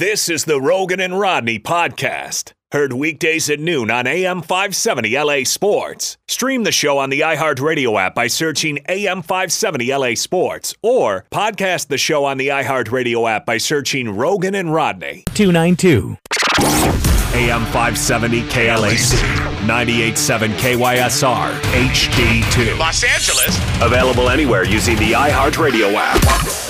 This is the Roggin and Rodney podcast. Heard weekdays at noon on AM 570 LA Sports. Stream the show on the iHeartRadio app by searching AM 570 LA Sports or podcast the show on the iHeartRadio app by searching Roggin and Rodney. 292. AM 570 KLAC, 98.7 KYSR, HD2. Los Angeles. Available anywhere using the iHeartRadio app.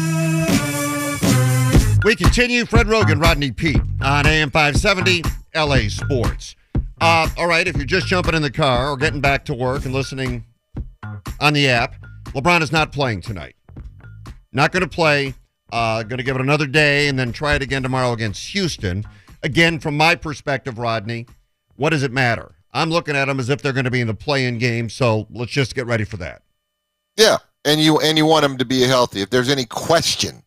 We continue. Fred Roggin, Rodney Peete on AM 570 LA Sports. Uh, all right, if you're just jumping in the car or getting back to work and listening on the app, LeBron is not playing tonight. Not going to play. Uh, going to give it another day and then try it again tomorrow against Houston. Again, from my perspective, Rodney, what does it matter? I'm looking at them as if they're going to be in the play-in game, so let's just get ready for that. Yeah, and you and you want him to be healthy. If there's any question,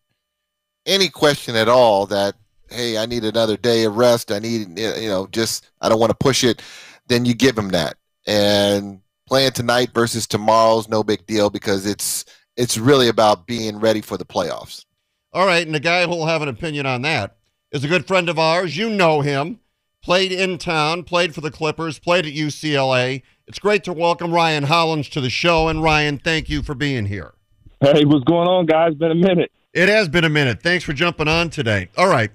any question at all that hey, I need another day of rest. I need you know just I don't want to push it. Then you give him that. And playing tonight versus tomorrow's no big deal because it's it's really about being ready for the playoffs. All right, and the guy who'll have an opinion on that is a good friend of ours. You know him. Played in town, played for the Clippers, played at UCLA. It's great to welcome Ryan Hollins to the show. And Ryan, thank you for being here. Hey, what's going on, guys? Been a minute. It has been a minute. Thanks for jumping on today. All right.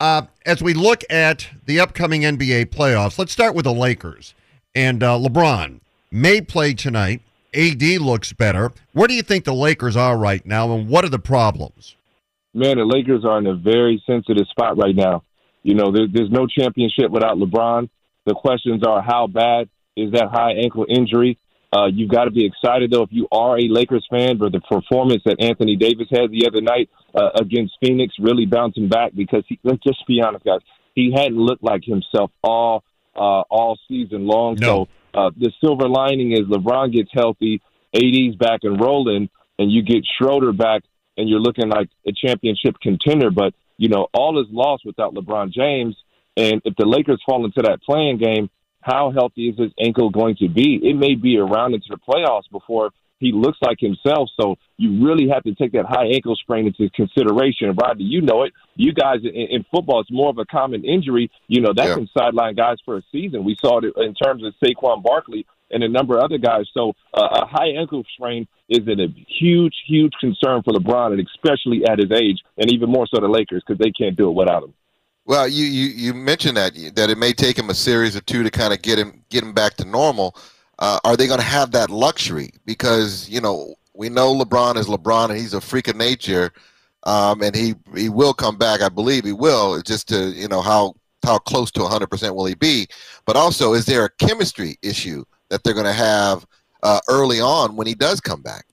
Uh, as we look at the upcoming NBA playoffs, let's start with the Lakers. And uh, LeBron may play tonight. AD looks better. Where do you think the Lakers are right now, and what are the problems? Man, the Lakers are in a very sensitive spot right now. You know, there, there's no championship without LeBron. The questions are how bad is that high ankle injury? Uh, you've got to be excited, though, if you are a Lakers fan, for the performance that Anthony Davis had the other night uh, against Phoenix, really bouncing back because he, let's just be honest, guys, he hadn't looked like himself all uh, all season long. No. So uh, the silver lining is LeBron gets healthy, AD's back and rolling, and you get Schroeder back, and you're looking like a championship contender. But you know, all is lost without LeBron James. And if the Lakers fall into that play-in game, how healthy is his ankle going to be? It may be around into the playoffs before he looks like himself. So you really have to take that high ankle sprain into consideration. And Rodney, you know it. You guys in, in football, it's more of a common injury. You know that Yeah. can sideline guys for a season. We saw it in terms of Saquon Barkley and a number of other guys. So uh, a high ankle sprain is a huge, huge concern for LeBron, and especially at his age, and even more so the Lakers because they can't do it without him. Well, you, you you mentioned that that it may take him a series or two to kind of get him get him back to normal. Uh, are they going to have that luxury? Because you know we know LeBron is LeBron and he's a freak of nature, um, and he he will come back. I believe he will. Just to you know how how close to 100 percent will he be? But also, is there a chemistry issue that they're going to have uh, early on when he does come back?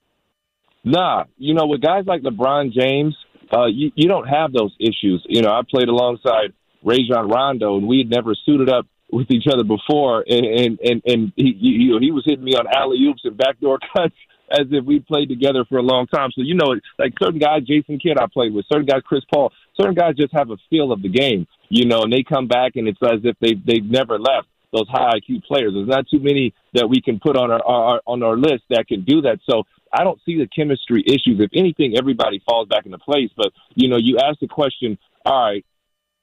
Nah, you know, with guys like LeBron James, uh, you, you don't have those issues. You know, I played alongside Rajon Rondo, and we had never suited up with each other before, and and and, and he, you know, he was hitting me on alley oops and backdoor cuts as if we played together for a long time. So you know, like certain guys, Jason Kidd, I played with certain guys, Chris Paul, certain guys just have a feel of the game, you know, and they come back and it's as if they they've never left. Those high IQ players. There's not too many that we can put on our, our on our list that can do that. So I don't see the chemistry issues. If anything, everybody falls back into place. But you know, you ask the question. All right,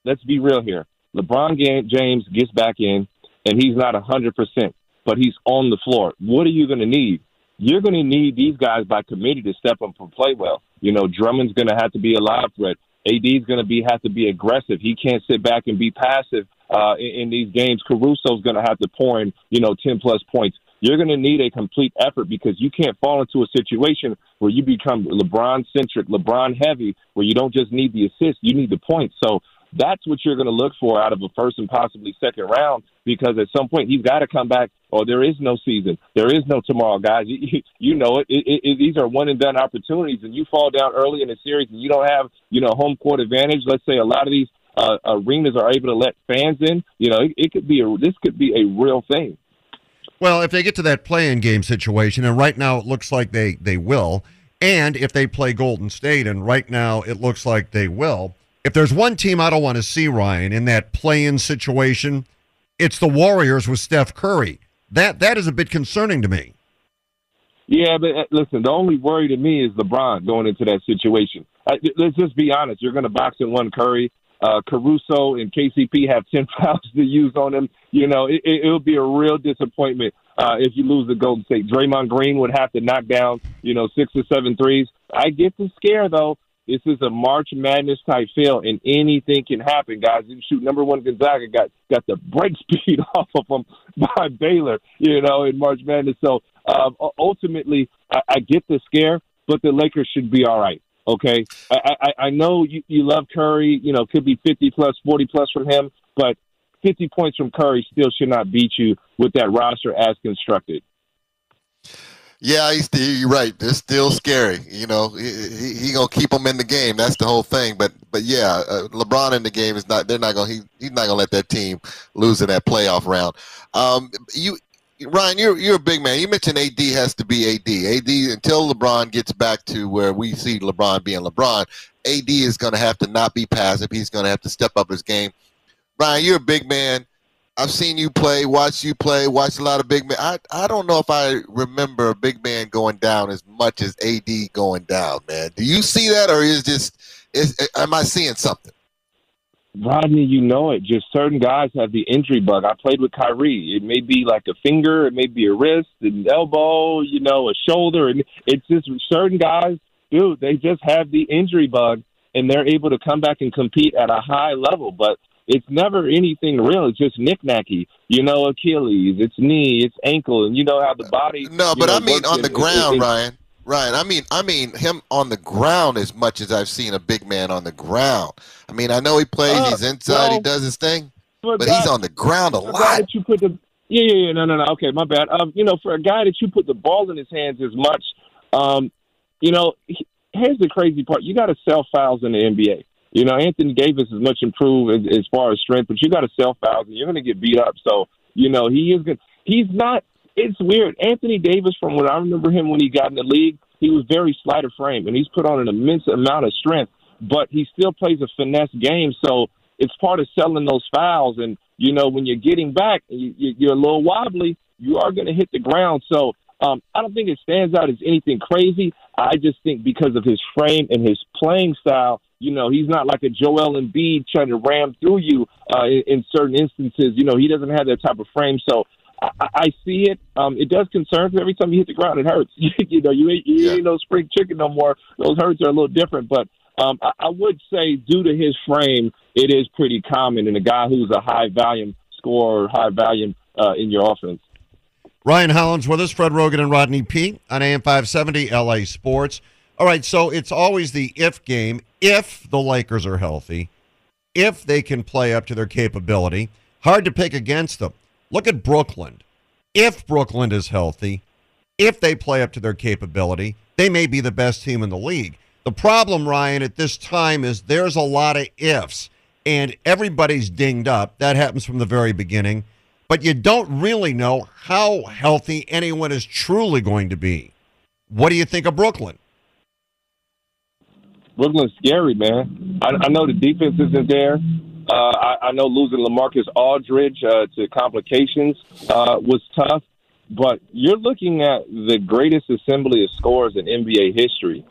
let's be real here. LeBron James gets back in, and he's not hundred percent, but he's on the floor. What are you going to need? You're going to need these guys by committee to step up and play well. You know, Drummond's going to have to be a live threat. AD's going to be have to be aggressive. He can't sit back and be passive uh, in, these games. Caruso's going to have to pour in, you know, ten plus points. You're going to need a complete effort because you can't fall into a situation where you become LeBron centric, LeBron heavy, where you don't just need the assist, you need the points. So that's what you're going to look for out of a first and possibly second round because at some point he's got to come back or there is no season. There is no tomorrow, guys. You, you know. It, it, it. These are one and done opportunities, and you fall down early in the series and you don't have, you know, home court advantage. Let's say a lot of these uh, arenas are able to let fans in, you know, it, it could be a this could be a real thing. Well, if they get to that play-in game situation, and right now it looks like they they will, and if they play Golden State, and right now it looks like they will. If there's one team I don't want to see Ryan in that play-in situation, it's the Warriors with Steph Curry. That that is a bit concerning to me. Yeah, but uh, listen, the only worry to me is LeBron going into that situation. Let's just be honest. You're going to box in one Curry. Uh, Caruso and KCP have 10 fouls to use on him. You know, it, it, it'll be a real disappointment uh, if you lose the Golden State. Draymond Green would have to knock down, you know, six or seven threes. I get the scare, though. This is a March Madness type feel, and anything can happen, guys. You shoot number one Gonzaga got got the break speed off of them by Baylor, you know, in March Madness. So um, ultimately, I, I get the scare, but the Lakers should be all right. Okay, I, I, I know you, you love Curry. You know, could be fifty plus, forty plus from him, but fifty points from Curry still should not beat you with that roster as constructed. Yeah, he's you're right. They're still scary. You know, he, he, he gonna keep them in the game. That's the whole thing. But but yeah, uh, LeBron in the game is not. They're not gonna. He, he's not gonna let that team lose in that playoff round. Um, you Ryan, you're you're a big man. You mentioned AD has to be AD. AD until LeBron gets back to where we see LeBron being LeBron. AD is going to have to not be passive. He's going to have to step up his game. Ryan, you're a big man. I've seen you play, watched you play, watched a lot of big men. I I don't know if I remember a big man going down as much as AD going down, man. Do you see that, or is just is am I seeing something? Rodney, you know it. Just certain guys have the injury bug. I played with Kyrie. It may be like a finger, it may be a wrist, an elbow, you know, a shoulder, and it's just certain guys, dude. They just have the injury bug, and they're able to come back and compete at a high level. But it's never anything real. It's just knickknacky. You know, Achilles, it's knee, it's ankle, and you know how the body. No, but know, I mean on in, the ground, in, in, Ryan. Ryan, I mean, I mean him on the ground as much as I've seen a big man on the ground. I mean, I know he plays, uh, he's inside, well, he does his thing, but guy, he's on the ground a lot. That you put the, yeah, yeah, yeah, no, no, no. Okay, my bad. Um, you know, for a guy that you put the ball in his hands as much, um, you know, he, here's the crazy part: you got to sell fouls in the NBA. You know, Anthony Davis is much improved as, as far as strength, but you got to sell fouls, and you're going to get beat up. So, you know, he is good. He's not. It's weird. Anthony Davis, from what I remember him when he got in the league, he was very slight of frame, and he's put on an immense amount of strength, but he still plays a finesse game. So it's part of selling those fouls. And, you know, when you're getting back and you, you're a little wobbly, you are going to hit the ground. So um, I don't think it stands out as anything crazy. I just think because of his frame and his playing style, you know, he's not like a Joel Embiid trying to ram through you uh, in, in certain instances. You know, he doesn't have that type of frame. So I, I see it. Um, it does concern because every time you hit the ground, it hurts. you know, you ain't, you Yeah. ain't no spring chicken no more. Those hurts are a little different, but um, I, I would say due to his frame, it is pretty common in a guy who's a high volume scorer, high volume uh, in your offense. Ryan Hollins with us, Fred Roggin and Rodney Peete on AM 570 LA Sports. All right, so it's always the if game. If the Lakers are healthy, if they can play up to their capability, hard to pick against them. Look at Brooklyn. If Brooklyn is healthy, if they play up to their capability, they may be the best team in the league. The problem, Ryan, at this time is there's a lot of ifs, and everybody's dinged up. That happens from the very beginning. But you don't really know how healthy anyone is truly going to be. What do you think of Brooklyn? Brooklyn's scary, man. I, I know the defense isn't there. Uh, I, I know losing LaMarcus Aldridge uh, to complications uh, was tough, but you're looking at the greatest assembly of scores in NBA history.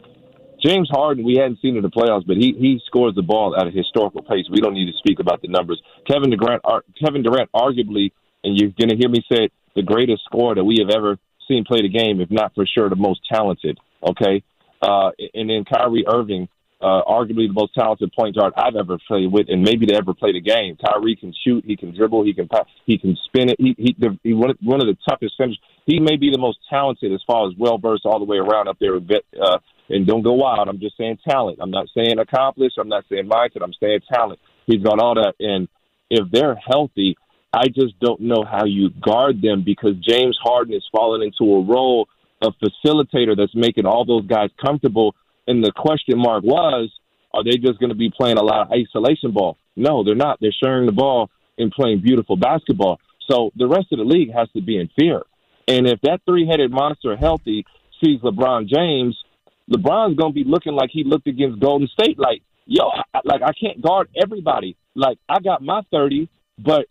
James Harden, we hadn't seen in the playoffs, but he he scores the ball at a historical pace. We don't need to speak about the numbers. Kevin Durant, Kevin Durant, arguably, and you're going to hear me say it, the greatest scorer that we have ever seen play the game, if not for sure the most talented. Okay, uh, and then Kyrie Irving, uh, arguably the most talented point guard I've ever played with, and maybe to ever play the game. Kyrie can shoot, he can dribble, he can pass, he can spin it. He he, the, he one of, one of the toughest finishers. He may be the most talented as far as well versed all the way around up there. Uh, and don't go wild. I'm just saying talent. I'm not saying accomplished. I'm not saying mindset. I'm saying talent. He's got all that. And if they're healthy, I just don't know how you guard them because James Harden is falling into a role of facilitator that's making all those guys comfortable. And the question mark was, are they just going to be playing a lot of isolation ball? No, they're not. They're sharing the ball and playing beautiful basketball. So the rest of the league has to be in fear. And if that three headed monster healthy sees LeBron James, LeBron's gonna be looking like he looked against Golden State, like, yo, I, like I can't guard everybody. Like I got my thirty, but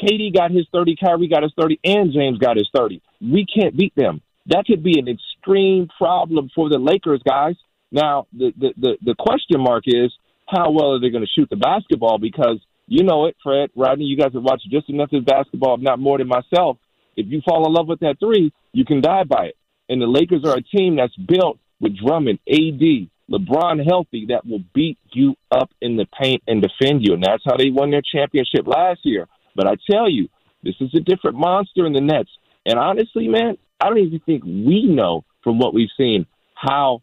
KD got his thirty, Kyrie got his thirty, and James got his thirty. We can't beat them. That could be an extreme problem for the Lakers, guys. Now the the the, the question mark is how well are they going to shoot the basketball? Because you know it, Fred, Rodney. You guys have watched just enough of basketball, if not more than myself. If you fall in love with that three, you can die by it. And the Lakers are a team that's built with Drummond, AD, LeBron healthy that will beat you up in the paint and defend you. And that's how they won their championship last year. But I tell you, this is a different monster in the Nets. And honestly, man, I don't even think we know from what we've seen how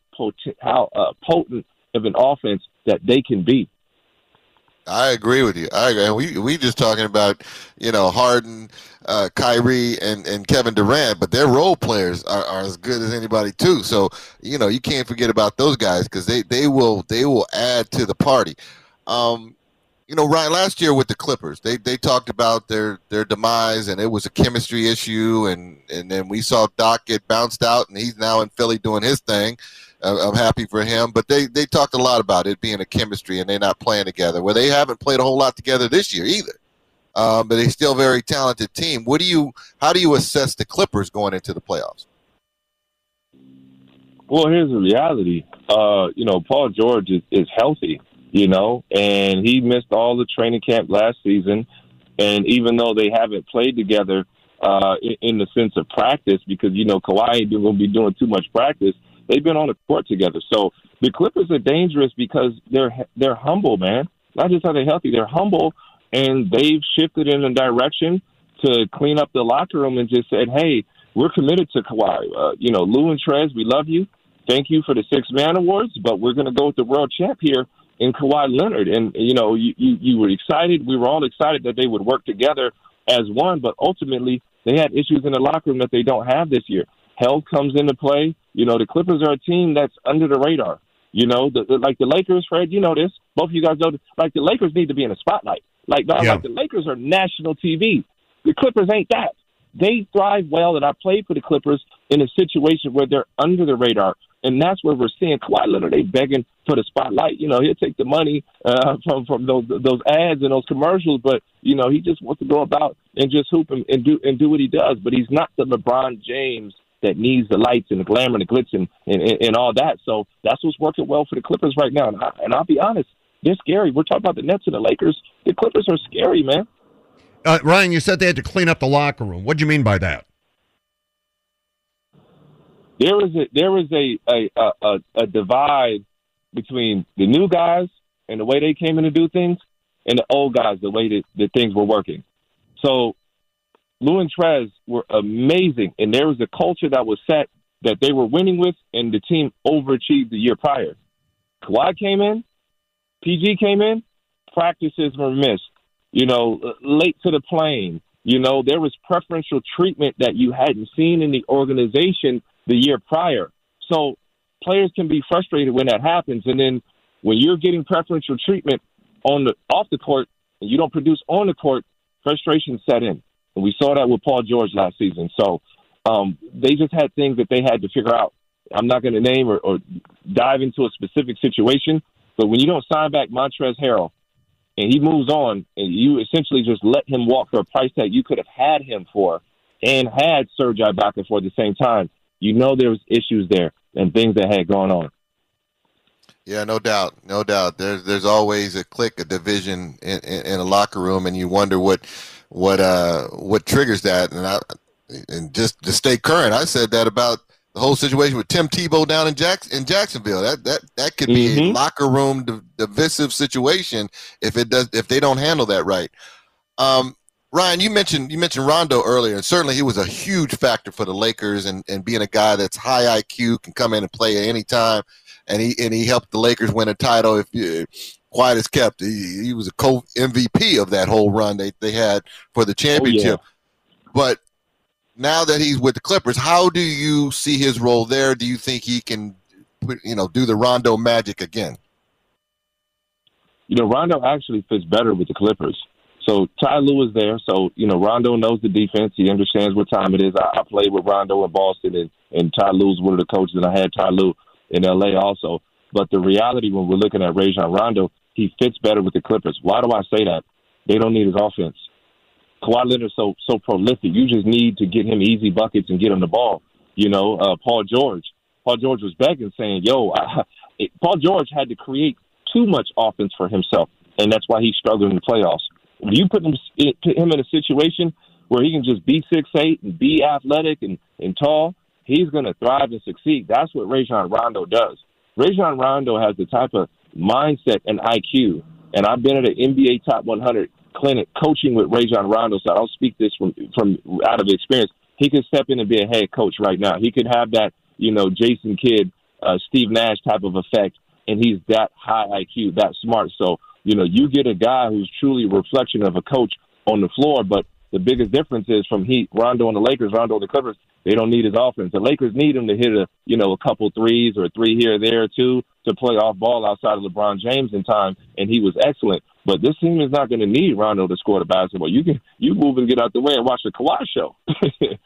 how uh, potent of an offense that they can be. I agree with you. I agree. We we just talking about you know Harden, uh, Kyrie, and and Kevin Durant, but their role players are, are as good as anybody too. So you know you can't forget about those guys because they they will they will add to the party. Um, you know, Ryan, last year with the Clippers, they they talked about their their demise and it was a chemistry issue, and and then we saw Doc get bounced out, and he's now in Philly doing his thing. I'm happy for him. But they they talked a lot about it being a chemistry and they're not playing together. Well, they haven't played a whole lot together this year either. Um, but they're still a very talented team. What do you? How do you assess the Clippers going into the playoffs? Well, here's the reality. Uh, you know, Paul George is, is healthy. You know, and he missed all the training camp last season. And even though they haven't played together uh, in, in the sense of practice, because you know Kawhi ain't going to be doing too much practice, They've been on the court together. So the Clippers are dangerous because they're they're humble, man. Not just are they healthy, they're humble, and they've shifted in a direction to clean up the locker room and just said, "Hey, we're committed to Kawhi. Uh, you know, Lou and Trez, we love you. Thank you for the six man awards, but we're going to go with the world champ here in Kawhi Leonard. And you know, you, you you were excited. We were all excited that they would work together as one, but ultimately they had issues in the locker room that they don't have this year. Health comes into play. You know, the Clippers are a team that's under the radar. You know, the, the, like the Lakers, Fred, you know this. Both of you guys know this. Like the Lakers need to be in the spotlight. Like, dog, yeah. like the Lakers are national TV. The Clippers ain't that. They thrive well, and I played for the Clippers in a situation where they're under the radar, and that's where we're seeing Kawhi Leonard. They begging for the spotlight. You know, he'll take the money uh, from from those those ads and those commercials, but you know, he just wants to go about and just hoop and, and do and do what he does. But he's not the LeBron James that needs the lights and the glamour and the glitz and, and, and all that. So that's what's working well for the Clippers right now. And, I, and I'll be honest, they're scary. We're talking about the Nets and the Lakers. The Clippers are scary, man. Uh, Ryan, you said they had to clean up the locker room. What do you mean by that? There is a there is a a, a a divide between the new guys and the way they came in to do things, and the old guys the way that, that things were working. So Lou and Trez were amazing, and there was a culture that was set that they were winning with, and the team overachieved the year prior. Kawhi came in, PG came in, practices were missed. You know, late to the plane. You know, there was preferential treatment that you hadn't seen in the organization the year prior. So players can be frustrated when that happens, and then when you're getting preferential treatment on the off the court and you don't produce on the court, frustration set in. And we saw that with Paul George last season. So um, they just had things that they had to figure out. I'm not going to name or, or, dive into a specific situation, but when you don't sign back Montrezl Harrell and he moves on, and you essentially just let him walk for a price tag you could have had him for and had Serge Ibaka for at the same time, you know there was issues there and things that had gone on. Yeah, no doubt, no doubt. There's there's always a click, a division in, in, in a locker room, and you wonder what what uh what triggers that. And I and just to stay current, I said that about the whole situation with Tim Tebow down in Jackson in Jacksonville. That that that could be mm-hmm. a locker room div- divisive situation if it does if they don't handle that right. Um, Ryan, you mentioned you mentioned Rondo earlier, and certainly he was a huge factor for the Lakers, and, and being a guy that's high IQ can come in and play at any time, and he and he helped the Lakers win a title. If you, quiet as kept. He, he was a co MVP of that whole run they, they had for the championship. Oh, yeah. But now that he's with the Clippers, how do you see his role there? Do you think he can, you know, do the Rondo magic again? you know, Rondo actually fits better with the Clippers. So Ty Lue is there. So, you know, Rondo knows the defense. He understands what time it is. I, I played with Rondo in Boston, and, and Ty Lue's one of the coaches, and I had Ty Lue in L.A. also. But the reality when we're looking at Rajon Rondo, he fits better with the Clippers. Why do I say that? They don't need his offense. Kawhi Leonard's so so prolific. You just need to get him easy buckets and get him the ball. You know, uh, Paul George. Paul George was begging, saying, "Yo, I, it, Paul George had to create too much offense for himself, and that's why he's struggling in the playoffs. When you put him, put him in a situation where he can just be six eight and be athletic and, and tall, he's going to thrive and succeed. That's what Rajon Rondo does. Rajon Rondo has the type of mindset and IQ, and I've been at an NBA Top 100 clinic coaching with Rajon Rondo, so I don't speak this from from out of experience. He could step in and be a head coach right now. He could have that, you know, Jason Kidd, uh, Steve Nash type of effect, and he's that high IQ, that smart. So, you know, you get a guy who's truly a reflection of a coach on the floor, but the biggest difference is from Heat Rondo and the Lakers, Rondo the Clippers. They don't need his offense. The Lakers need him to hit a you know a couple threes or a three here or there too to play off ball outside of LeBron James in time, and he was excellent. But this team is not going to need Rondo to score the basketball. You can you move and get out the way and watch the Kawhi show.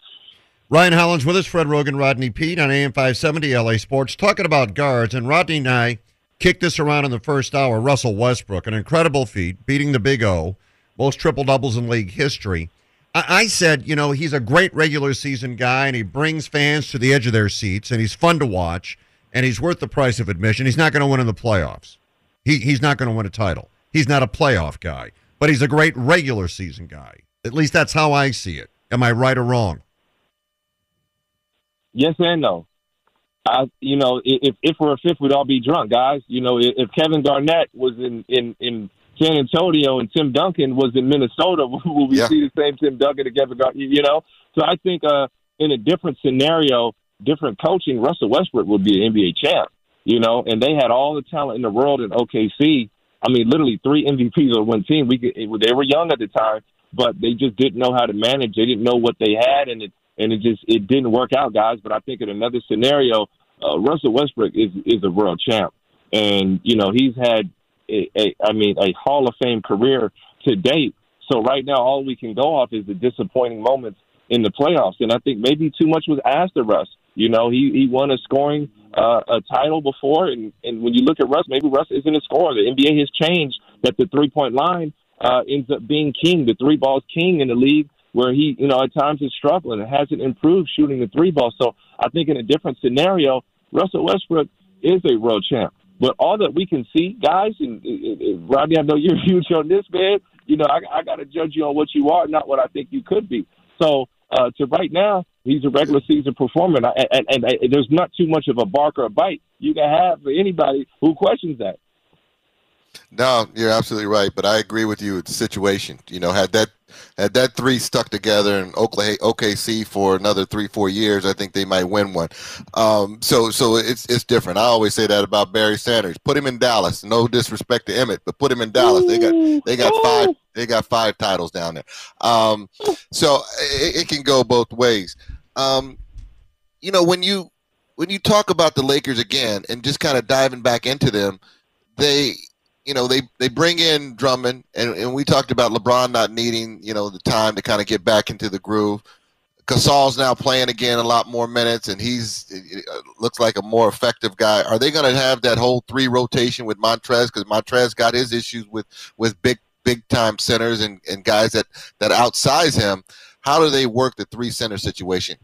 Ryan Hollins with us, Fred Roggin, Rodney Peete on AM 570 LA Sports, talking about guards. And Rodney and I kicked this around in the first hour. Russell Westbrook, an incredible feat, beating the Big O, most triple doubles in league history. I, I said, you know, he's a great regular season guy, and he brings fans to the edge of their seats, and he's fun to watch, and he's worth the price of admission. He's not going to win in the playoffs. He, he's not going to win a title. He's not a playoff guy, but he's a great regular season guy. At least that's how I see it. Am I right or wrong? Yes and no. I, you know, if if we're a fifth, we'd all be drunk, guys. You know, if Kevin Garnett was in in in San Antonio and Tim Duncan was in Minnesota, will we yeah. see the same Tim Duncan Garnett? You know, so I think uh, in a different scenario, different coaching, Russell Westbrook would be an NBA champ. You know, and they had all the talent in the world in OKC. I mean, literally three MVPs on one team. We could, they were young at the time, but they just didn't know how to manage. They didn't know what they had, and it and it just it didn't work out, guys. But I think in another scenario, uh, Russell Westbrook is is a world champ, and you know he's had a, a I mean a Hall of Fame career to date. So right now, all we can go off is the disappointing moments in the playoffs, and I think maybe too much was asked of Russ. You know, he he won a scoring uh, a title before, and and when you look at Russ, maybe Russ isn't a scorer. The NBA has changed that the three point line uh, ends up being king, the three balls king in the league where he, you know, at times is struggling and hasn't improved shooting the three ball. So I think in a different scenario, Russell Westbrook is a world champ. But all that we can see, guys, and, and, and Rodney, I know you're huge on this, man. You know, I, I got to judge you on what you are, not what I think you could be. So uh, to right now, he's a regular season performer, and, and, and, and there's not too much of a bark or a bite you can have for anybody who questions that. No, you're absolutely right. But I agree with you. The situation. You know, had that had that three stuck together in OKC for another three, four years, I think they might win one. Um, so, so it's it's different. I always say that about Barry Sanders. Put him in Dallas. No disrespect to Emmett, but put him in Dallas. They got they got five they got five titles down there. Um, so it, it, can go both ways. Um, you know, when you when you talk about the Lakers again and just kind of diving back into them, they you know, they, they bring in Drummond, and, and we talked about LeBron not needing, you know, the time to kind of get back into the groove. Gasol's now playing again a lot more minutes, and he's uh, looks like a more effective guy. Are they going to have that whole three rotation with Montrez? Because Montrez got his issues with with big big time centers and, and guys that that outsize him. How do they work the three center situation?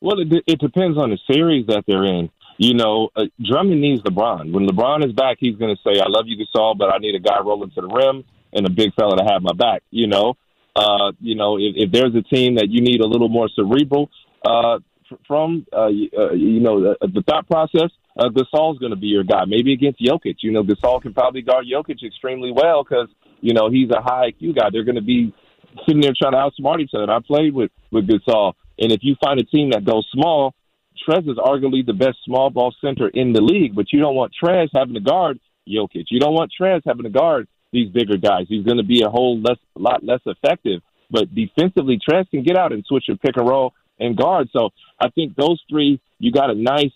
Well, it, it depends on the series that they're in you know, uh, Drummond needs LeBron. When LeBron is back, he's going to say, "I love you, Gasol, but I need a guy rolling to the rim and a big fella to have my back." You know, uh, you know, if, if there's a team that you need a little more cerebral uh, from, uh, uh, you know, the, the thought process, uh, Gasol's going to be your guy. Maybe against Jokic. You know, Gasol can probably guard Jokic extremely well because you know he's a high IQ guy. They're going to be sitting there trying to outsmart each other. I played with with Gasol, and if you find a team that goes small Trez is arguably the best small ball center in the league, but you don't want Trez having to guard Jokic. You don't want Trez having to guard these bigger guys. He's going to be a whole less, lot less effective. But defensively, Trez can get out and switch and pick and roll and guard. So I think those three, you got a nice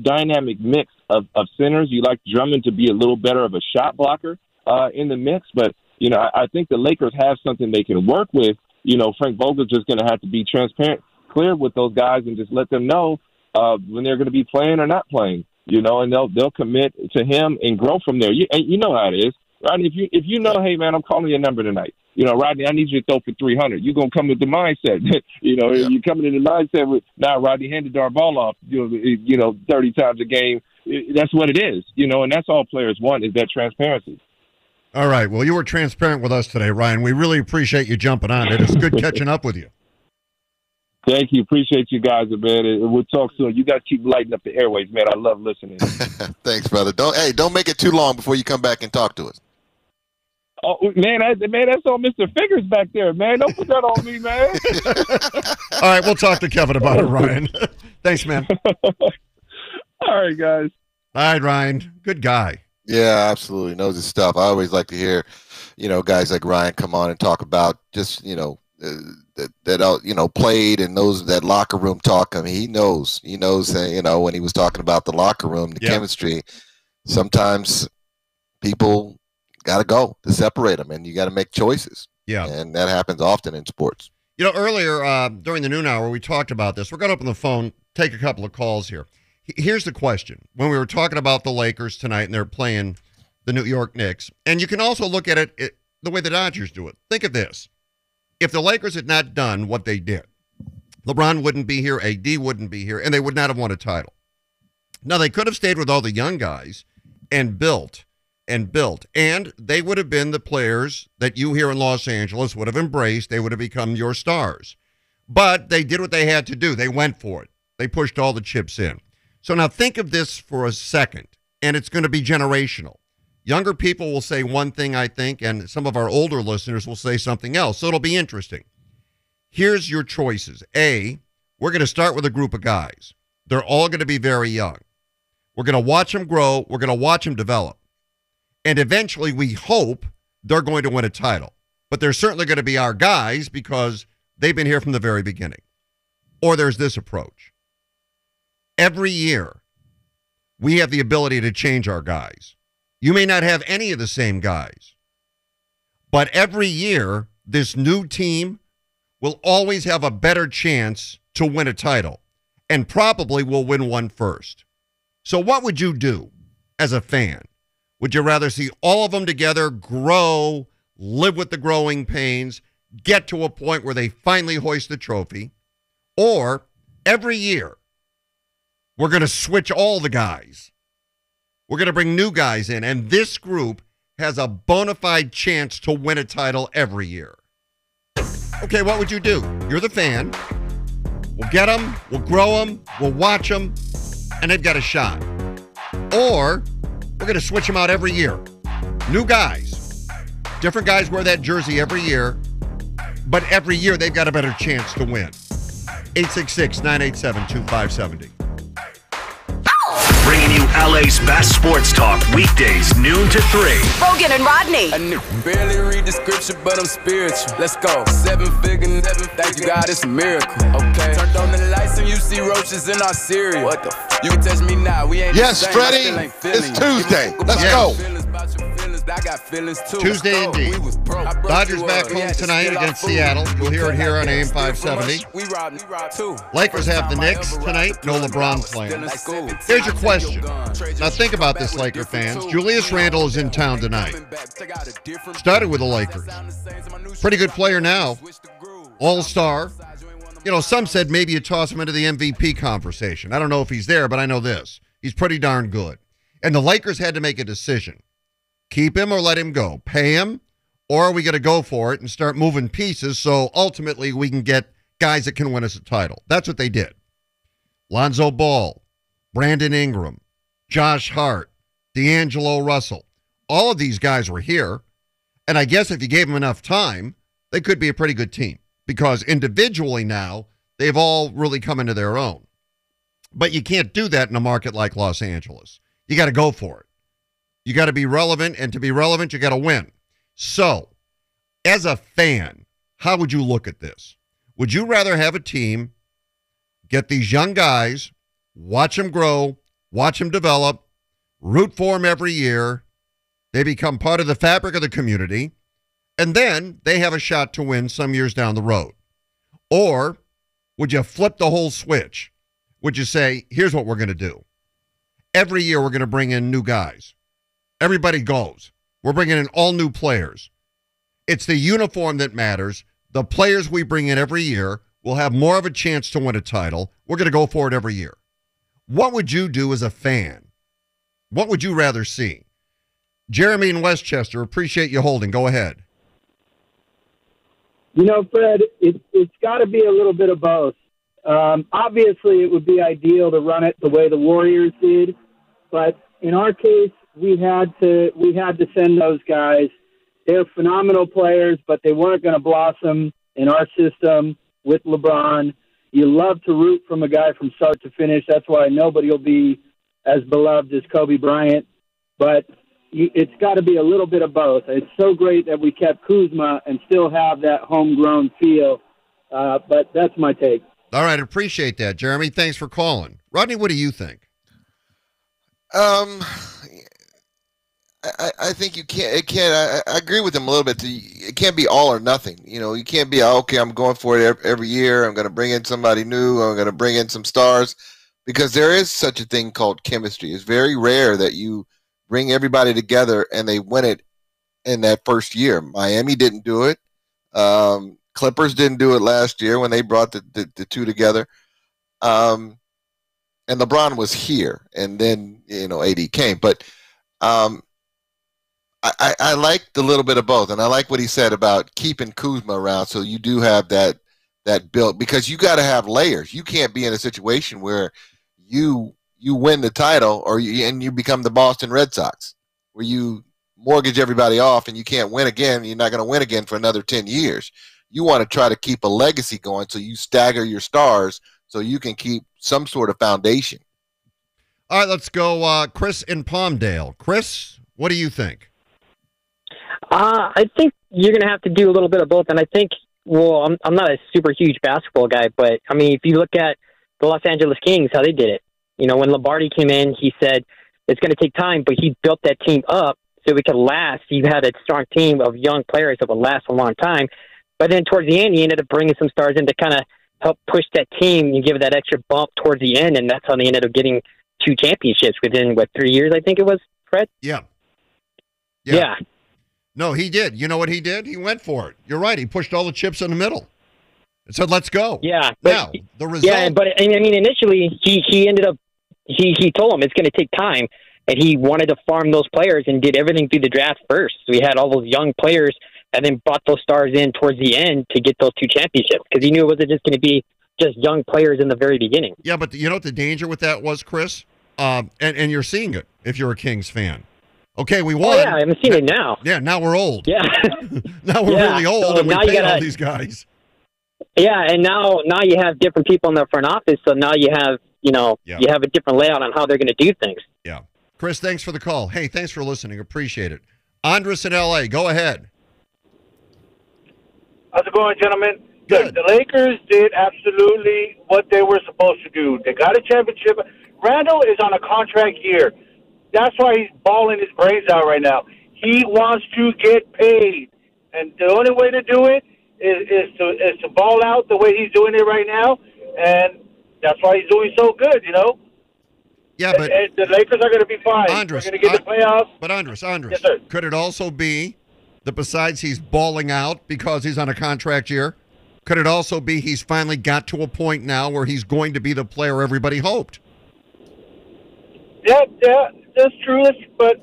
dynamic mix of, of centers. You like Drummond to be a little better of a shot blocker uh, in the mix, but you know I, I think the Lakers have something they can work with. You know, Frank Vogel's just going to have to be transparent, clear with those guys, and just let them know uh, when they're going to be playing or not playing. You know, and they'll they'll commit to him and grow from there. You, and you know how it is, right? If you if you know, hey man, I'm calling your number tonight you know, Rodney, I need you to throw for 300. You're going to come with the mindset. you know, yeah. you're coming in the mindset with, now Rodney handed our ball off, you know, you know, 30 times a game. That's what it is, you know, and that's all players want is that transparency. All right. Well, you were transparent with us today, Ryan. We really appreciate you jumping on it. It's good catching up with you. Thank you. Appreciate you guys, man. We'll talk soon. You guys keep lighting up the airways, man. I love listening. Thanks, brother. Don't hey, don't make it too long before you come back and talk to us. Oh man, I, man, that's on Mr. Fingers back there, man. Don't put that on me, man. All right, we'll talk to Kevin about it, Ryan. Thanks, man. All right, guys. All right, Ryan. Good guy. Yeah, absolutely knows his stuff. I always like to hear, you know, guys like Ryan come on and talk about just you know that that uh, you know played and knows that locker room talk. I mean, he knows. He knows that you know when he was talking about the locker room, the chemistry. Sometimes people got to go to separate them, and you got to make choices. Yeah, and that happens often in sports. You know, earlier uh, during the noon hour, we talked about this. We're going to open the phone, take a couple of calls here. Here's the question: When we were talking about the Lakers tonight, and they're playing the New York Knicks, and you can also look at it, it the way the Dodgers do it. Think of this: if the Lakers had not done what they did, LeBron wouldn't be here, AD wouldn't be here, and they would not have won a title. Now they could have stayed with all the young guys and built and built. And they would have been the players that you here in Los Angeles would have embraced. They would have become your stars. But they did what they had to do. They went for it. They pushed all the chips in. So now think of this for a second, and it's going to be generational. Younger people will say one thing, I think, and some of our older listeners will say something else. So it'll be interesting. Here's your choices. A, we're going to start with a group of guys. They're all going to be very young. We're going to watch them grow. We're going to watch them develop. And eventually, we hope they're going to win a title. But they're certainly going to be our guys because they've been here from the very beginning. Or there's this approach every year, we have the ability to change our guys. You may not have any of the same guys, but every year, this new team will always have a better chance to win a title and probably will win one first. So, what would you do as a fan? Would you rather see all of them together grow, live with the growing pains, get to a point where they finally hoist the trophy? Or every year, we're going to switch all the guys. We're going to bring new guys in, and this group has a bona fide chance to win a title every year. Okay, what would you do? You're the fan. We'll get them, we'll grow them, we'll watch them, and they've got a shot. Or we're going to switch them out every year. New guys. Different guys wear that jersey every year, but every year they've got a better chance to win. 866 987 2570. Bringing you LA's best sports talk weekdays, noon to 3. Roggin and Rodney. I barely read the scripture, but I'm spiritual. Let's go. Seven figure, never thank you, God, it's a miracle. Okay. Turned on the lights and you see roaches in our cereal. What the f- You can touch me now. We ain't Yes, Freddie. It's Tuesday. Let's go. Tuesday indeed. Dodgers back home tonight against Seattle. You'll hear it here on AM 570. Lakers have the Knicks tonight. No LeBron playing. Here's your question. Now think about this, Laker fans. Julius Randle is in town tonight. Started with the Lakers. Pretty good player now. All star. You know, some said maybe you toss him into the MVP conversation. I don't know if he's there, but I know this. He's pretty darn good. And the Lakers had to make a decision keep him or let him go, pay him, or are we going to go for it and start moving pieces so ultimately we can get guys that can win us a title? That's what they did. Lonzo Ball, Brandon Ingram, Josh Hart, D'Angelo Russell. All of these guys were here. And I guess if you gave them enough time, they could be a pretty good team because individually now, they've all really come into their own. But you can't do that in a market like Los Angeles. You got to go for it. You got to be relevant, and to be relevant, you got to win. So, as a fan, how would you look at this? Would you rather have a team Get these young guys, watch them grow, watch them develop, root for them every year. They become part of the fabric of the community, and then they have a shot to win some years down the road. Or would you flip the whole switch? Would you say, here's what we're going to do? Every year we're going to bring in new guys. Everybody goes. We're bringing in all new players. It's the uniform that matters. The players we bring in every year will have more of a chance to win a title. We're going to go for it every year. What would you do as a fan? What would you rather see? Jeremy in Westchester, appreciate you holding. Go ahead. You know, Fred, it, it's got to be a little bit of both. Um, obviously, it would be ideal to run it the way the Warriors did, but in our case, we had to we had to send those guys. They're phenomenal players, but they weren't going to blossom in our system with LeBron. You love to root from a guy from start to finish. That's why nobody will be as beloved as Kobe Bryant. But it's got to be a little bit of both. It's so great that we kept Kuzma and still have that homegrown feel. Uh, but that's my take. All right, appreciate that, Jeremy. Thanks for calling. Rodney, what do you think? Um, I, I think you can't. It can't. I, I agree with him a little bit. It can't be all or nothing. You know, you can't be okay. I'm going for it every year. I'm going to bring in somebody new. I'm going to bring in some stars, because there is such a thing called chemistry. It's very rare that you bring everybody together and they win it in that first year. Miami didn't do it. Um, Clippers didn't do it last year when they brought the, the, the two together. Um, and LeBron was here, and then you know AD came. But um, I, I liked a little bit of both, and I like what he said about keeping Kuzma around, so you do have that that built because you got to have layers. You can't be in a situation where you you win the title or you, and you become the Boston Red Sox, where you mortgage everybody off and you can't win again. You're not going to win again for another ten years. You want to try to keep a legacy going, so you stagger your stars so you can keep some sort of foundation. All right, let's go. Uh, Chris in Palmdale. Chris, what do you think? Uh, I think you're going to have to do a little bit of both. And I think, well, I'm, I'm not a super huge basketball guy, but I mean, if you look at the Los Angeles Kings, how they did it, you know, when Lombardi came in, he said it's going to take time, but he built that team up so we could last. You had a strong team of young players that would last a long time. But then towards the end, he ended up bringing some stars in to kind of help push that team and give it that extra bump towards the end, and that's how they ended up getting two championships within what three years, I think it was. Fred. Yeah. Yeah. yeah. No, he did. You know what he did? He went for it. You're right. He pushed all the chips in the middle and said, "Let's go." Yeah. now the result. Yeah, but I mean, initially he he ended up he he told him it's going to take time, and he wanted to farm those players and did everything through the draft first. So he had all those young players, and then brought those stars in towards the end to get those two championships because he knew it wasn't just going to be just young players in the very beginning. Yeah, but you know what the danger with that was, Chris? Um, and and you're seeing it if you're a Kings fan. Okay, we oh, won. Oh, yeah, I'm seeing it now. Yeah, now we're old. Yeah, now we're yeah. really old, so and we pay gotta, all these guys. Yeah, and now now you have different people in the front office, so now you have you know yeah. you have a different layout on how they're going to do things. Yeah, Chris, thanks for the call. Hey, thanks for listening. Appreciate it. Andres in L.A., go ahead. How's it going, gentlemen? Good. The Lakers did absolutely what they were supposed to do. They got a championship. Randle is on a contract year. That's why he's balling his brains out right now. He wants to get paid, and the only way to do it is, is to is to ball out the way he's doing it right now, and that's why he's doing so good. You know. Yeah, but and, the Lakers are going to be fine. Andres, They're going to get the playoffs. But Andres, Andres, yes, sir. could it also be that besides he's balling out because he's on a contract year, could it also be he's finally got to a point now where he's going to be the player everybody hoped? Yeah, yeah, that's true. But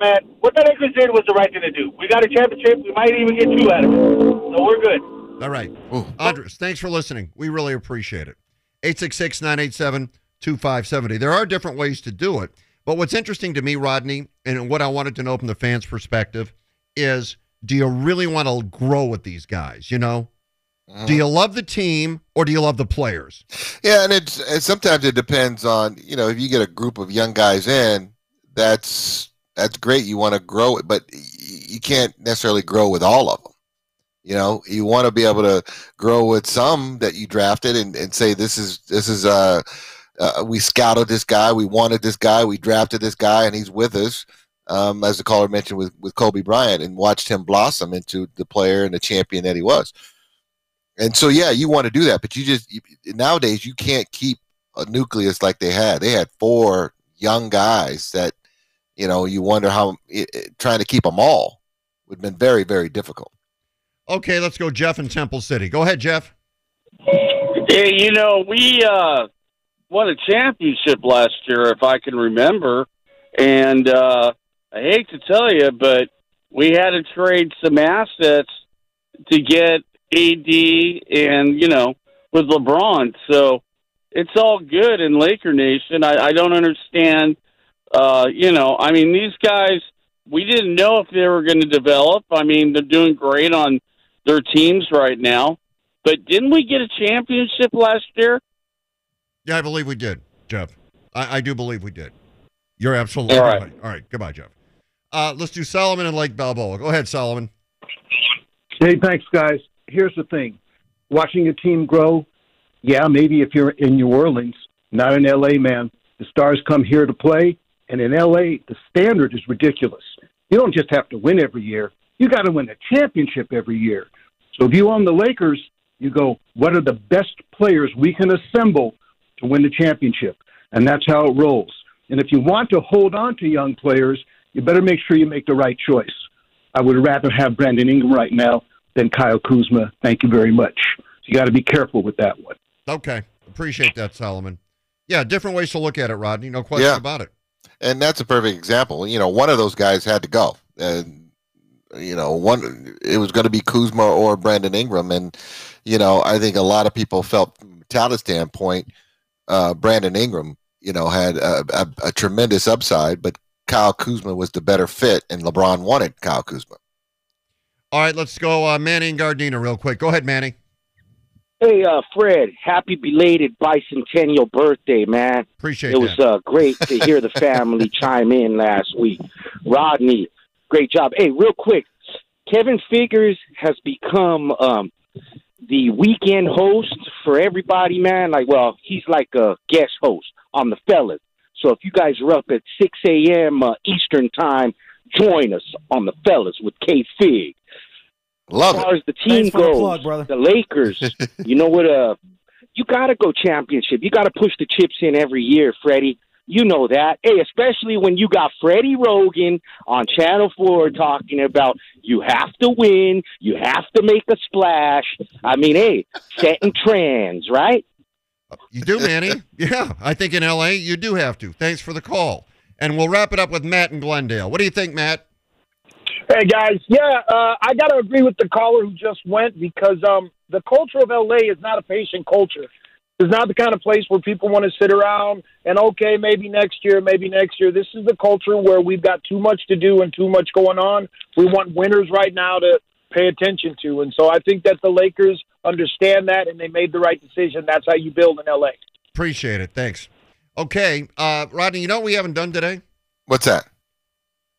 man, what the Lakers did was the right thing to do. We got a championship. We might even get two out of it, so we're good. All right, Andres, thanks for listening. We really appreciate it. 866 987 2570. There are different ways to do it. But what's interesting to me, Rodney, and what I wanted to know from the fans' perspective is do you really want to grow with these guys? You know, uh, do you love the team or do you love the players? Yeah, and it's and sometimes it depends on you know if you get a group of young guys in, that's that's great. You want to grow it, but you can't necessarily grow with all of them. You know, you want to be able to grow with some that you drafted and, and say this is this is uh, uh we scouted this guy, we wanted this guy, we drafted this guy, and he's with us. Um, as the caller mentioned with with Kobe Bryant, and watched him blossom into the player and the champion that he was. And so, yeah, you want to do that, but you just you, nowadays you can't keep a nucleus like they had. They had four young guys that you know you wonder how it, it, trying to keep them all would have been very very difficult. Okay, let's go, Jeff in Temple City. Go ahead, Jeff. Hey, you know, we uh, won a championship last year, if I can remember. And uh, I hate to tell you, but we had to trade some assets to get AD and, you know, with LeBron. So it's all good in Laker Nation. I, I don't understand. Uh, you know, I mean, these guys, we didn't know if they were going to develop. I mean, they're doing great on their teams right now. But didn't we get a championship last year? Yeah, I believe we did, Jeff. I, I do believe we did. You're absolutely All right. right. All right. Goodbye, Jeff. Uh, let's do Solomon and Lake Balboa. Go ahead, Solomon. Hey, thanks, guys. Here's the thing watching a team grow, yeah, maybe if you're in New Orleans, not in LA, man, the stars come here to play. And in LA, the standard is ridiculous. You don't just have to win every year, you got to win a championship every year. So if you own the Lakers, you go, what are the best players we can assemble to win the championship? And that's how it rolls. And if you want to hold on to young players, you better make sure you make the right choice. I would rather have Brandon Ingram right now than Kyle Kuzma. Thank you very much. So you got to be careful with that one. Okay. Appreciate that, Solomon. Yeah, different ways to look at it, Rodney. No question Yeah. about it. And that's a perfect example. You know, one of those guys had to go, and you know, one it was going to be Kuzma or Brandon Ingram, and you know, I think a lot of people felt from talent standpoint, uh, Brandon Ingram, you know, had a, a, a tremendous upside, but Kyle Kuzma was the better fit, and LeBron wanted Kyle Kuzma. All right, let's go uh, Manny and Gardena real quick. Go ahead, Manny. Hey, uh, Fred, happy belated bicentennial birthday, man. Appreciate It It was uh, great to hear the family chime in last week. Rodney, great job. Hey, real quick, Kevin Figures has become um, the weekend host for everybody, man. Like, well, he's like a guest host on the fellas. So if you guys are up at 6 a.m. Uh, Eastern time, join us on the fellas with K Fig. Love as far as the team Thanks for the goes, plug, the Lakers, you know what? Uh, you got to go championship. You got to push the chips in every year, Freddie. You know that. Hey, especially when you got Freddie Roggin on Channel 4 talking about you have to win, you have to make a splash. I mean, hey, setting trends, right? You do, Manny. yeah, I think in L.A. you do have to. Thanks for the call. And we'll wrap it up with Matt in Glendale. What do you think, Matt? Hey guys, yeah, uh, I got to agree with the caller who just went because um, the culture of LA is not a patient culture. It's not the kind of place where people want to sit around and okay, maybe next year, maybe next year. This is the culture where we've got too much to do and too much going on. We want winners right now to pay attention to, and so I think that the Lakers understand that and they made the right decision. That's how you build in LA. Appreciate it. Thanks. Okay, uh, Rodney, you know what we haven't done today? What's that?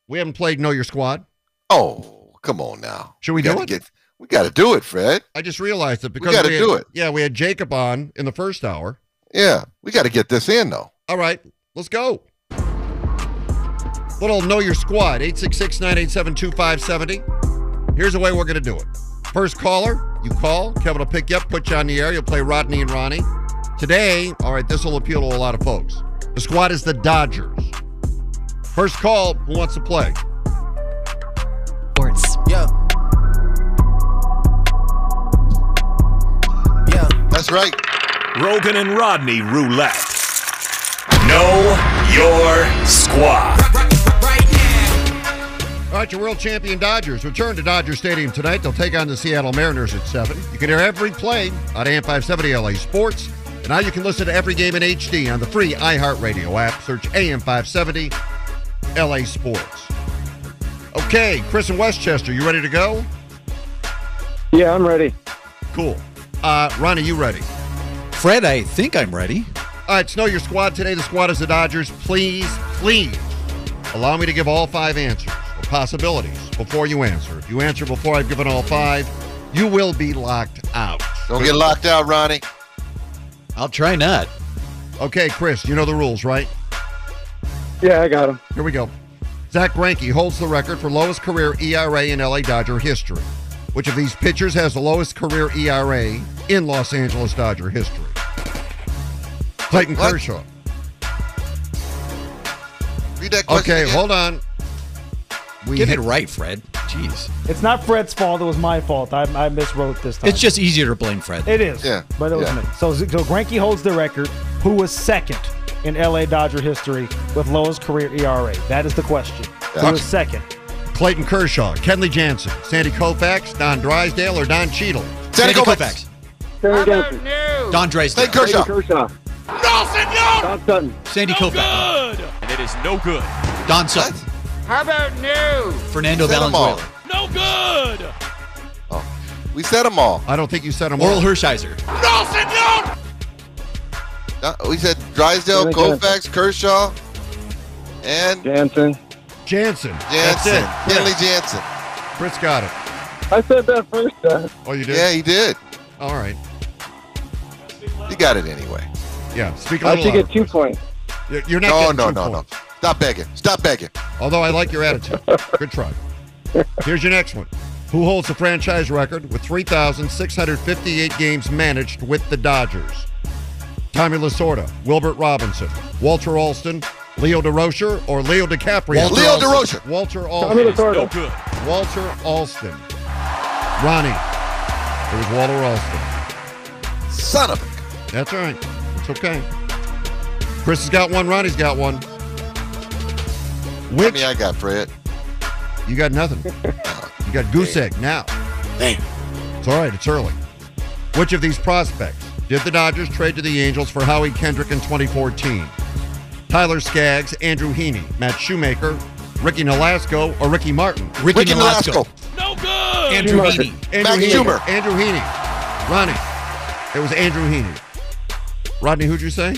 We haven't played Know Your Squad. Oh, come on now. Should we, We do it? get- we got to do it, Fred. I just realized it because we gotta do it. Yeah, we had Jacob on in the first hour. Yeah, we got to get this in though. All right, let's go. Little Know Your Squad, 866 987 2570. Here's the way we're going to do it. First caller, you call. Kevin will pick you up, put you on the air. You'll play Rodney and Ronnie. Today, all right, this will appeal to a lot of folks. The squad is the Dodgers. First call, who wants to play? Sports. Yeah. Yeah. That's right. Roggin and Rodney Roulette. Know your squad. All right, your world champion Dodgers return to Dodger Stadium tonight. They'll take on the Seattle Mariners at 7. You can hear every play on AM 570 LA Sports. And now you can listen to every game in HD on the free iHeartRadio app. Search AM 570 LA Sports. Okay, Chris in Westchester, you ready to go? Yeah, I'm ready. Cool. Uh, Ronnie, you ready? Fred, I think I'm ready. All right, Snow Your Squad today. The squad is the Dodgers. Please, please allow me to give all five answers or possibilities before you answer. If you answer before I've given all five, You will be locked out. Don't get locked out, Ronnie. I'll try not. Okay, Chris, you know the rules, right? Yeah, I got him. Here we go. Zach Greinke holds the record for lowest career ERA in LA Dodger history. Which of these pitchers has the lowest career ERA in Los Angeles Dodger history? Clayton What? Kershaw. Read that question Okay, again. hold on. We Get hit- it right, Fred. Jeez. It's not Fred's fault. It was my fault. I, I miswrote this time. It's just easier to blame Fred. It is. Yeah, But it was yeah. me. So, so Greinke holds the record. Who was second in LA Dodger history with lowest career ERA? That is the question. Who was second? Clayton Kershaw, Kenley Jansen, Sandy Koufax, Don Drysdale, or Don Cheadle? Sandy Sandy Koufax. Terry Johnson. Don Drysdale. Clayton Kershaw. Kershaw. No, senor! Don Sutton. Sandy Koufax. Good! And it is no good. Don Sutton. How about new? Fernando Said 'em. Valenzuela. No good! Oh, We said them all. I don't think you said them all. Orel all. Hershiser. No, senor! Uh, we said Drysdale, Kenley Koufax, Kershaw, and Jansen. Jansen. Jansen. it. Kenley Chris. Jansen. Chris got it. I said that first time. Oh, you did? Yeah, he did. All right. He got it anyway. Yeah. Speak a I little should louder, get two Chris. points. You're- You're not No, getting no, two no, no. points. Stop begging. Stop begging. Although I like your attitude. Good try. Here's your next one. Who holds the franchise record with 3,658 games managed with the Dodgers? Tommy Lasorda, Wilbert Robinson, Walter Alston, Leo Durocher, or Leo DiCaprio? Walter Leo Alston. Durocher. Walter Tommy Lasorda. No good. Walter Alston. Ronnie. It was Walter Alston. Son of a. That's all right. It's okay. Chris has got one. Ronnie's got one. How Which many I got, Fred? you got nothing. You got goose egg now. Damn. It's all right. It's early. Which of these prospects did the Dodgers trade to the Angels for Howie Kendrick in 2014? Tyler Skaggs, Andrew Heaney, Matt Shoemaker, Ricky Nolasco, or Ricky Martin? Ricky, Ricky Nolasco. Nolasco. No good! Andrew Schumacher. Heaney. Andrew Max Heaney. Schumer. Andrew Heaney. Ronnie. It was Andrew Heaney. Rodney, who'd you say?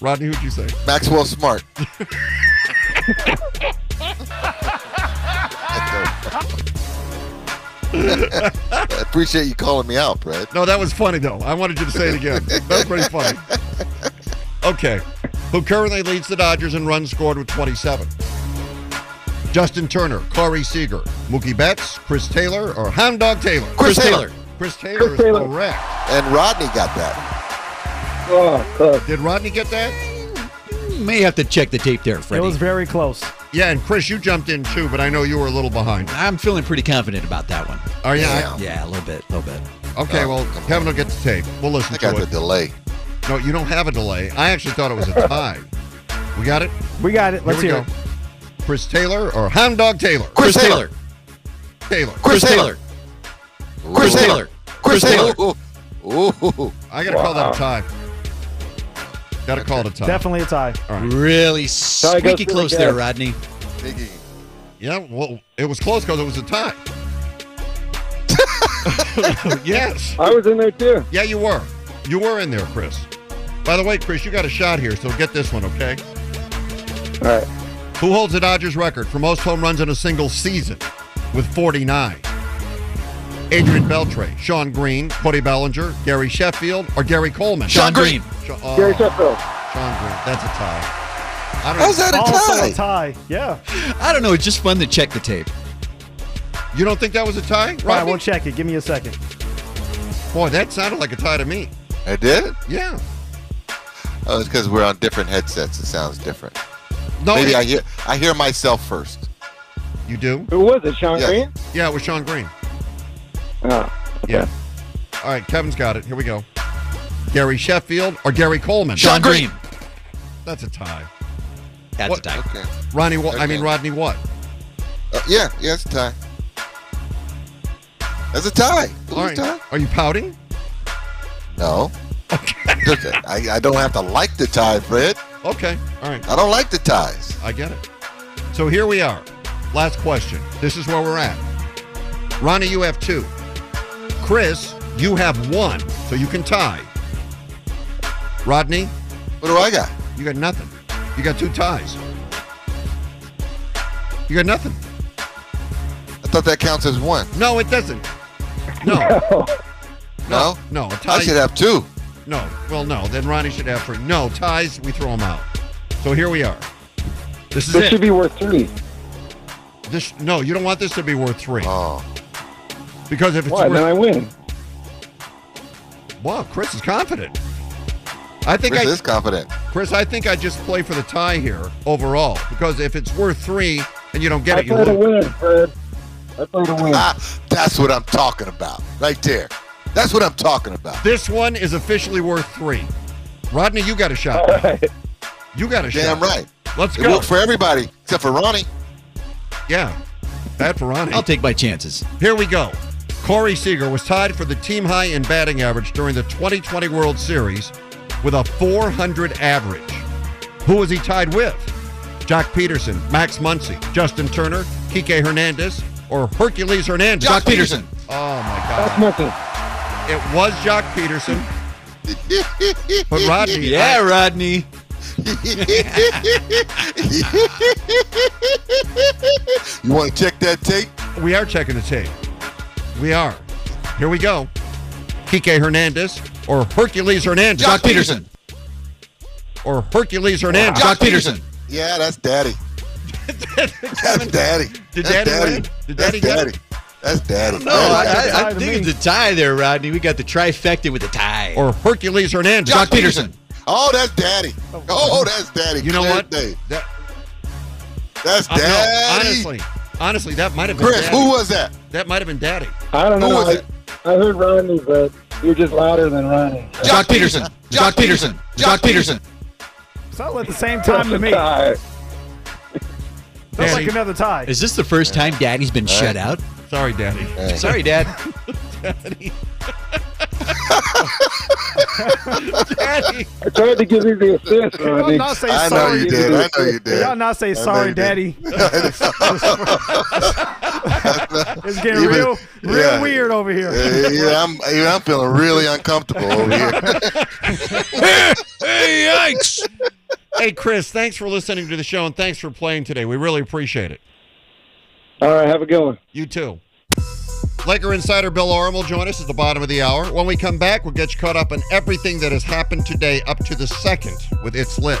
Rodney, who'd you say? Maxwell Smart. I appreciate you calling me out, Fred. No, that was funny though. I wanted you to say it again. That was pretty funny. Okay. Who currently leads the Dodgers in runs scored with 27? Justin Turner, Corey Seager, Mookie Betts, Chris Taylor, or Hound Dog Taylor? Chris Taylor. Chris Taylor Chris is Taylor. correct. And Rodney got that. Oh. Did Rodney get that? May have to check the tape there, Freddie. It was very close. Yeah, and Chris, you jumped in too, but I know you were a little behind. I'm feeling pretty confident about that one. Are you? Yeah. Yeah, a little bit, a little bit. Okay, Oh, well, come Kevin will get the tape. We'll listen I to got the delay. No, you don't have a delay. I actually thought it was a tie. we got it? We got it. Let's Here we hear go. it. Chris Taylor or Hound Dog Taylor? Chris Taylor. Taylor. Chris Taylor. Chris Taylor. Chris Chris Taylor. Taylor. Ooh. Ooh. I got to call that a tie. Got to call it a tie. Definitely a tie. All right. Really squeaky through close again. there, Rodney. Biggie. Yeah, well, it was close because it was a tie. yes. I was in there too. Yeah, you were. You were in there, Chris. By the way, Chris, you got a shot here, so get this one, okay? All right. Who holds the Dodgers record for most home runs in a single season with 49? Adrian Beltre, Shawn Green, Cody Bellinger, Gary Sheffield, or Gary Coleman? Shawn Green. Sha- oh, Gary Sheffield. Shawn Green. That's a tie. I don't How's that a oh, Also tie? a tie. Yeah. I don't know. It's just fun to check the tape. You don't think that was a tie? All right, Rodney? we'll check it. Give me a second. Boy, that sounded like a tie to me. I did? Yeah. Oh, it's because we're on different headsets. It sounds different. No, Maybe it- I hear I hear myself first. You do? Who was it? Sean Yes. Green? Yeah, it was Sean Green. Oh, Yeah. All right, Kevin's got it. Here we go. Gary Sheffield or Gary Coleman? Shawn Green. That's a tie. That's What? a tie. Okay. Ronnie, what? I mean Rodney, what? Uh, yeah, yeah, it's a tie. That's a tie. It was a tie. Are you pouting? No. Just- I, I don't have to like the tie, Fred. Okay. All right. I don't like the ties. I get it. So here we are. Last question. This is where we're at. Ronnie, you have two. Chris, you have one, so you can tie. Rodney, What do I got? you got nothing. You got two ties. You got nothing. I thought that counts as one. No, it doesn't. No. No? No. A tie I should have two. No. Well, no. Then Ronnie should have three. No. Ties, we throw them out. So here we are. This is This it. should be worth three. This no, you don't want this to be worth three. Oh. Because if it's Why? worth, Then I win. Wow, Chris is confident. I think Chris I is confident. Chris, I think I just play for the tie here overall because if it's worth three and you don't get I it, you play to lose. win, Fred. I play to win. Ah, that's what I'm talking about. Right there. That's what I'm talking about. This one is officially worth three. Rodney, you got a shot. All right. You got a Damn shot. Damn right. Let's It go. worked for everybody except for Ronnie. Yeah, bad for Ronnie. I'll take my chances. Here we go. Corey Seager was tied for the team high in batting average during the 2020 World Series with a 400 average. Who was he tied with? Joc Pederson, Max Muncy, Justin Turner, Kike Hernandez, or Hercules Hernandez? Joc Pederson. Oh my That's God! nothing. It was Joc Pederson, but Rodney. Yeah, I- Rodney. you want to check that tape? we are checking the tape. We are. Here we go. Kike Hernandez or Hercules Hernandez? Joc Pederson. Or Hercules Hernandez? Joc Pederson. Yeah, that's daddy. That's daddy. Did That's Daddy win? Did That's Daddy get daddy. That's daddy. No, I, I, I think it's a tie there, Rodney. We got the trifecta with the tie. Or Hercules Hernandez? Joc Pederson. Oh, that's daddy. Oh, that's daddy. You know Clear what? day. That, That's uh, no, daddy. honestly, honestly, that might have been Chris, Daddy. who was that? That might have been Daddy. I don't Who know. was I, it? I heard Ronnie, but you're just louder than Ronnie. Joc Pederson. Joc Pederson. Joc Pederson. Sound at the same time to me. All right. Sounds like another tie. Is this the first time Daddy's been shut out? Sorry, Daddy. Hey. Sorry, Dad. Daddy. Daddy. I tried to give you the assist, Y'all Ronnie. not say I know you did. I know you did. Y'all not say know sorry, daddy. It's getting Even- real, real yeah. weird over here. Yeah, yeah, I'm, yeah, I'm feeling really uncomfortable over here. hey, yikes. Hey, Chris, thanks for listening to the show and thanks for playing today. We really appreciate it. All right, have a good one. You too. Laker insider Bill Oram will join us at the bottom of the hour. When we come back, we'll get you caught up on everything that has happened today up to the second with It's Lit.